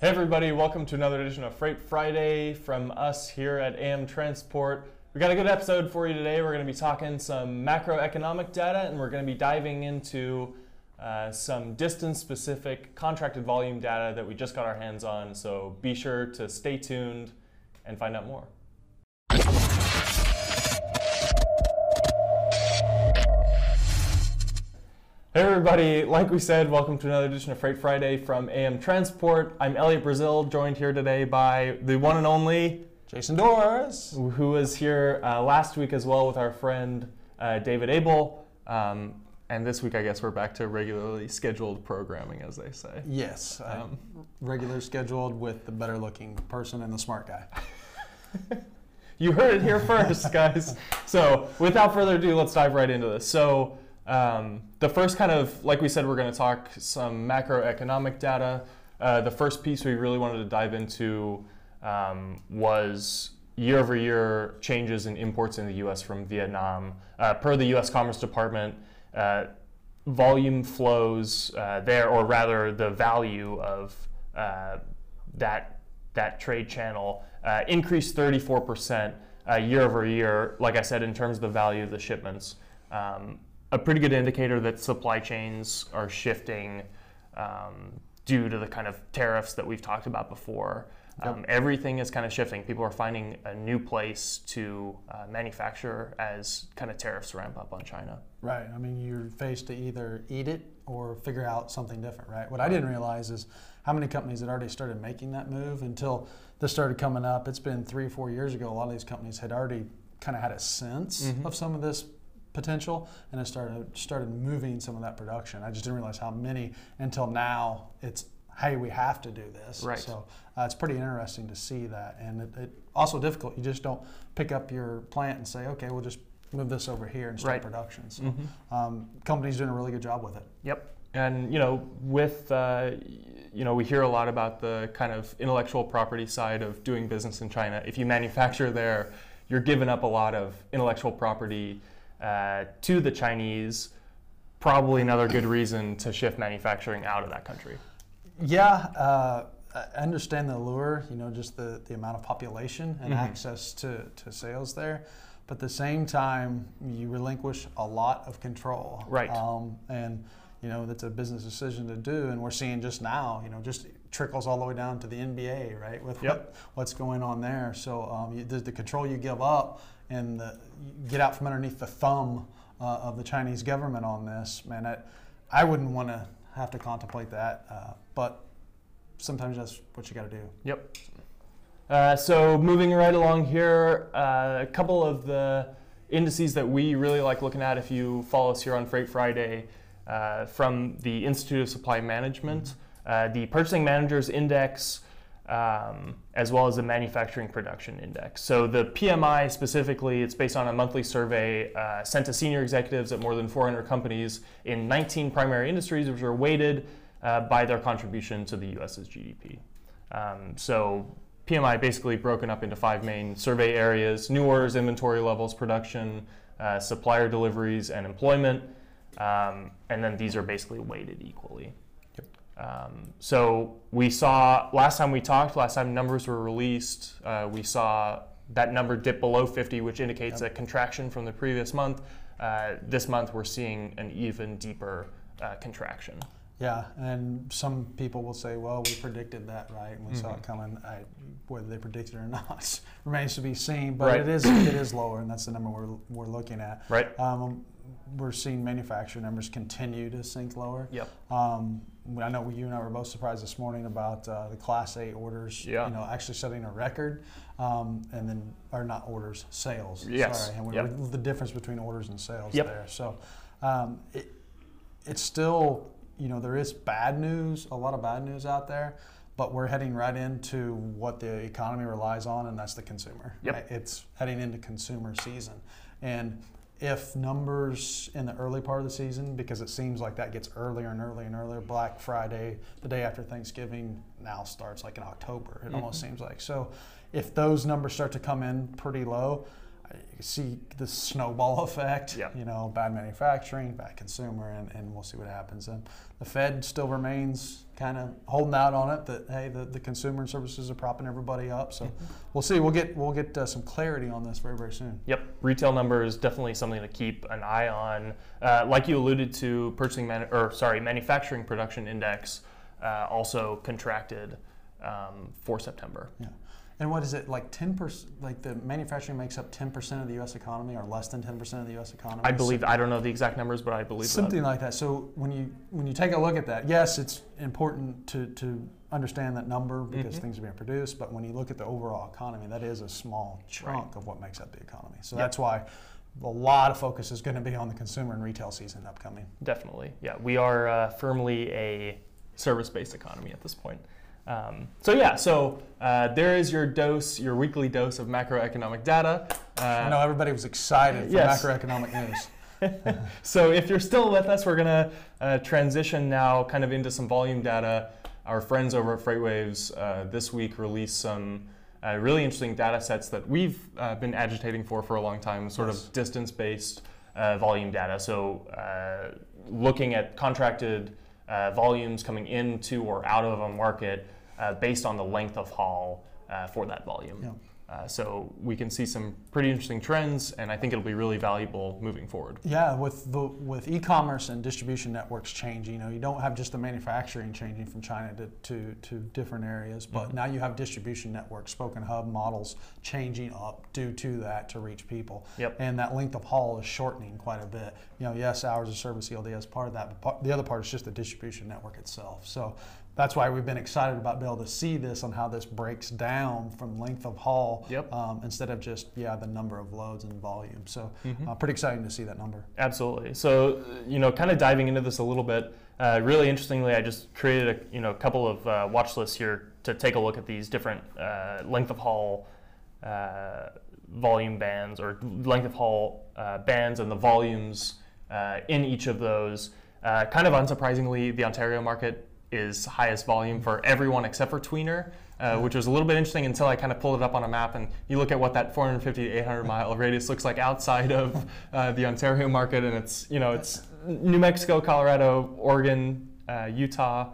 Hey everybody, welcome to another edition of Freight Friday from us here at AM Transport. We got a good episode for you today. We're going to be talking some macroeconomic data and we're going to be diving into uh, some distance specific contracted volume data that we just got our hands on. So be sure to stay tuned and find out more. Hey everybody, like we said, welcome to another edition of Freight Friday from AM Transport. I'm Elliot Brazil, joined here today by the one and only Jason Doris. who was here uh, last week as well with our friend uh, David Abel. Um, and this week, I guess we're back to regularly scheduled programming, as they say. Yes, uh, Um, regular scheduled with the better looking person and the smart guy. You heard it here first, guys. So, without further ado, let's dive right into this. So, um, the first kind of, like we said, we're going to talk some macroeconomic data. Uh, the first piece we really wanted to dive into um, was year over year changes in imports in the US from Vietnam. Uh, per the US Commerce Department, uh, volume flows uh, there, or rather, the value of uh, that that trade channel uh, increased 34% uh, year over year. Like I said, in terms of the value of the shipments, um, a pretty good indicator that supply chains are shifting um, due to the kind of tariffs that we've talked about before. Um, everything is kind of shifting. People are finding a new place to uh, manufacture as kind of tariffs ramp up on China. Right. I mean, you're faced to either eat it or figure out something different, right? What I didn't realize is how many companies had already started making that move until this started coming up. It's been three or four years ago. A lot of these companies had already kind of had a sense of some of this potential and it started started moving some of that production. I just didn't realize how many until now. It's hey, we have to do this. Right. So uh, it's pretty interesting to see that, and it, it also difficult. You just don't pick up your plant and say, okay, we'll just move this over here and start Right. Mm-hmm. production. So um, companies doing a really good job with it. Yep. And you know, with uh, you know, we hear a lot about the kind of intellectual property side of doing business in China. If you manufacture there, you're giving up a lot of intellectual property uh, to the Chinese. Probably another good reason to shift manufacturing out of that country. Yeah, uh, I understand the allure, you know, just the, the amount of population and access to, to sales there. But at the same time, you relinquish a lot of control. Right. Um, and, you know, that's a business decision to do. And we're seeing just now, you know, just trickles all the way down to the NBA, right, with Yep. what, what's going on there. So um, you, the, the control you give up and the, get out from underneath the thumb uh, of the Chinese government on this, man, I, I wouldn't want to have to contemplate that. Uh, but sometimes that's what you got to do. Yep. Uh, so moving right along here, uh, a couple of the indices that we really like looking at if you follow us here on Freight Friday uh, from the Institute of Supply Management, uh, the Purchasing Managers Index, um, as well as the Manufacturing Production Index. So the PMI specifically, it's based on a monthly survey uh, sent to senior executives at more than 400 companies in 19 primary industries, which are weighted uh, by their contribution to the U.S.'s GDP. Um, so PMI basically broken up into five main survey areas: new orders, inventory levels, production, uh, supplier deliveries, and employment. Um, and then these are basically weighted equally. Um, so we saw last time we talked, last time numbers were released, uh, we saw that number dip below 50, which indicates a contraction from the previous month. Uh, this month we're seeing an even deeper uh, contraction. Yeah, and some people will say, "Well, we predicted that, right? And we saw Mm-hmm. it coming." I, whether they predicted it or not remains to be seen. But Right. it is it is lower, and that's the number we're, we're looking at. Right. Um, we're seeing manufacturer numbers continue to sink lower. Yep. Um, I know you and I were both surprised this morning about uh, the Class 8 orders. Yeah. You know, actually setting a record, um, and then or not orders, sales. Yes. Sorry, and we Yep. were, the difference between orders and sales Yep. there. So, um, it, it's still you know there is bad news, a lot of bad news out there. But we're heading right into what the economy relies on, and that's the consumer. Yep. Right? It's heading into consumer season, and if numbers in the early part of the season, because it seems like that gets earlier and earlier and earlier, Black Friday, the day after Thanksgiving, now starts like in October, it mm-hmm. almost seems like. So if those numbers start to come in pretty low, you can see the snowball effect. Yeah. You know, bad manufacturing, bad consumer, and, and we'll see what happens. And the Fed still remains kind of holding out on it that hey, the, the consumer services are propping everybody up. So we'll see. We'll get we'll get uh, some clarity on this very very soon. Yep, retail numbers definitely something to keep an eye on. Uh, like you alluded to, purchasing man- or sorry, manufacturing production index uh, also contracted um, for September. Yeah. And what is it like? Ten percent? Like the manufacturing makes up ten percent of the U.S. economy, or less than ten percent of the U.S. economy. I believe I don't know the exact numbers, but I believe something that. like that. So when you when you take a look at that, yes, it's important to to understand that number because Mhm. things are being produced. But when you look at the overall economy, that is a small chunk of what makes up the economy. So Yep. that's why a lot of focus is going to be on the consumer and retail season upcoming. Definitely, yeah. We are uh, firmly a service-based economy at this point. Um, so yeah, so uh, there is your dose, your weekly dose of macroeconomic data. Uh, I know everybody was excited for yes. macroeconomic news. so if you're still with us, we're gonna uh, transition now kind of into some volume data. Our friends over at FreightWaves uh, this week released some uh, really interesting data sets that we've uh, been agitating for for a long time, sort Yes. of distance-based uh, volume data. So uh, looking at contracted uh, volumes coming into or out of a market uh, based on the length of haul uh, for that volume. Yeah. Uh, so we can see some pretty interesting trends, and I think it'll be really valuable moving forward. Yeah, with the with e-commerce and distribution networks changing, you know, you don't have just the manufacturing changing from China to, to, to different areas, but Mhm. now you have distribution networks, spoke and hub models changing up due to that to reach people. Yep. And that length of haul is shortening quite a bit. You know, yes, hours of service ELD is part of that, but part, the other part is just the distribution network itself. So that's why we've been excited about being able to see this on how this breaks down from length of haul Yep. um, instead of just yeah the number of loads and volume. So Mhm. uh, pretty exciting to see that number. Absolutely. So, uh, you know, kind of diving into this a little bit. Uh, really interestingly, I just created a you know a couple of uh, watch lists here to take a look at these different uh, length of haul uh, volume bands or length of haul uh, bands and the volumes uh, in each of those. Uh, kind of unsurprisingly, the Ontario market is highest volume for everyone except for Tweener, uh, which was a little bit interesting until I kind of pulled it up on a map and you look at what that 450 to 800 mile radius looks like outside of uh, the Ontario market, and it's you know it's New Mexico, Colorado, Oregon, uh, Utah.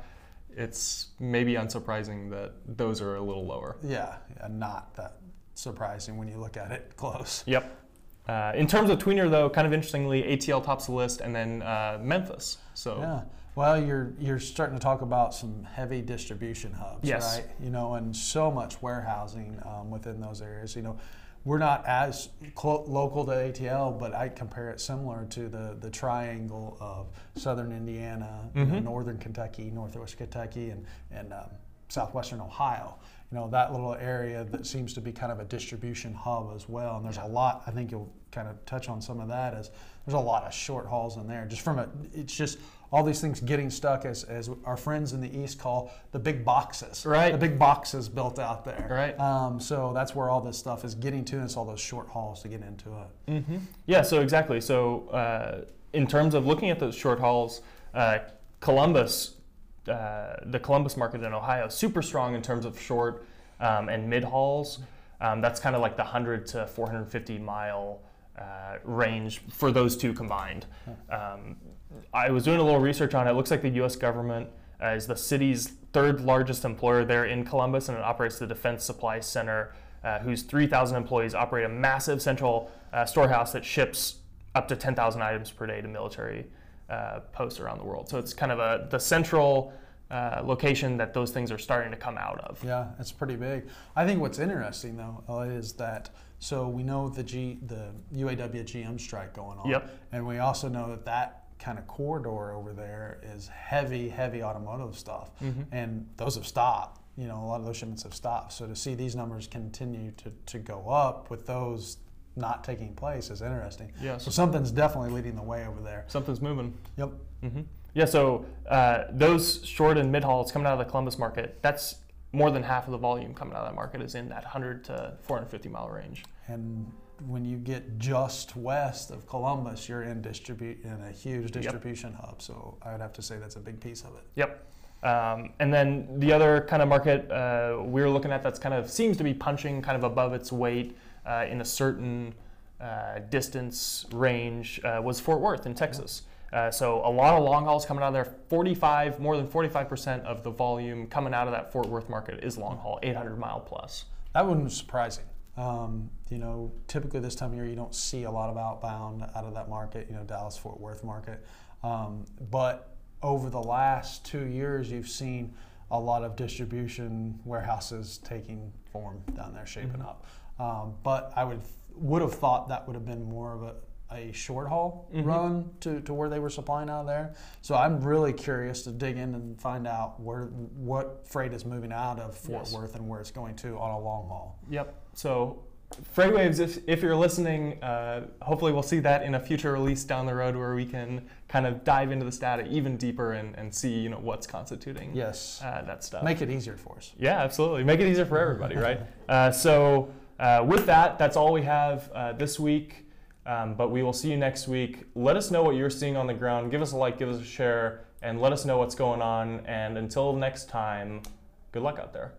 It's maybe unsurprising that those are a little lower. Yeah, yeah, not that surprising when you look at it close. Yep. Uh, in terms of tweener, though, kind of interestingly, ATL tops the list, and then uh, Memphis. So Yeah. Well, you're you're starting to talk about some heavy distribution hubs, Yes. right? You know, and so much warehousing um, within those areas. You know, we're not as clo- local to ATL, but I compare it similar to the the triangle of southern Indiana, you know, Mhm. northern Kentucky, northwest Kentucky, and and um, southwestern Ohio. You know, that little area that seems to be kind of a distribution hub as well. And there's Yeah. a lot. I think you'll kind of touch on some of that. As there's a lot of short hauls in there. Just from a, it's just all these things getting stuck as, as our friends in the east call the big boxes. Right. The big boxes built out there. Right. Um, so that's where all this stuff is getting to. And it's all those short hauls to get into it. hmm Yeah, so exactly. So uh, in terms of looking at those short hauls, uh, Columbus, uh, the Columbus market in Ohio, super strong in terms of short um, and mid hauls. Um, that's kind of like the 100 to 450 mile uh, range for those two combined. Um, I was doing a little research on it. It looks like the U.S. government uh, is the city's third largest employer there in Columbus, and it operates the Defense Supply Center, uh, whose 3,000 employees operate a massive central uh, storehouse that ships up to 10,000 items per day to military uh, posts around the world. So it's kind of a the central uh, location that those things are starting to come out of. Yeah, it's pretty big. I think what's interesting though uh, is that so we know the G the UAW GM strike going on. Yep. And we also know that that kind of corridor over there is heavy, heavy automotive stuff, Mhm. and those have stopped. You know, a lot of those shipments have stopped. So to see these numbers continue to, to go up with those not taking place is interesting. Yeah, So so something's definitely leading the way over there. something's moving. Yep. hmm Yeah, so uh, those short and mid hauls coming out of the Columbus market, that's more than half of the volume coming out of that market is in that 100 to 450 mile range. And when you get just west of Columbus, you're in distribute in a huge distribution hub. So I would have to say that's a big piece of it. Yep. Um, and then the other kind of market uh, we're looking at that's kind of seems to be punching kind of above its weight uh, in a certain uh, distance range uh, was Fort Worth in Texas. Uh, so a lot of long hauls coming out of there. 45, more than 45% of the volume coming out of that Fort Worth market is long haul, 800 mile plus. That one was surprising. Um, you know, typically this time of year you don't see a lot of outbound out of that market. You know, Dallas Fort Worth market. Um, but over the last two years, you've seen a lot of distribution warehouses taking form down there, shaping Mhm. up. Um, but I would would have thought that would have been more of a, a short haul Mhm. run to, to where they were supplying out of there. So I'm really curious to dig in and find out where what freight is moving out of Fort Yes. Worth and where it's going to on a long haul. Yep. So, FreightWaves, if, if you're listening, uh, hopefully we'll see that in a future release down the road where we can kind of dive into this data even deeper and, and see you know what's constituting Yes. uh, that stuff. Make it easier for us. Yeah, absolutely. Make it easier for everybody, right? Uh, so, uh, with that, that's all we have uh, this week. Um, but we will see you next week. Let us know what you're seeing on the ground. Give us a like, give us a share, and let us know what's going on. And until next time, good luck out there.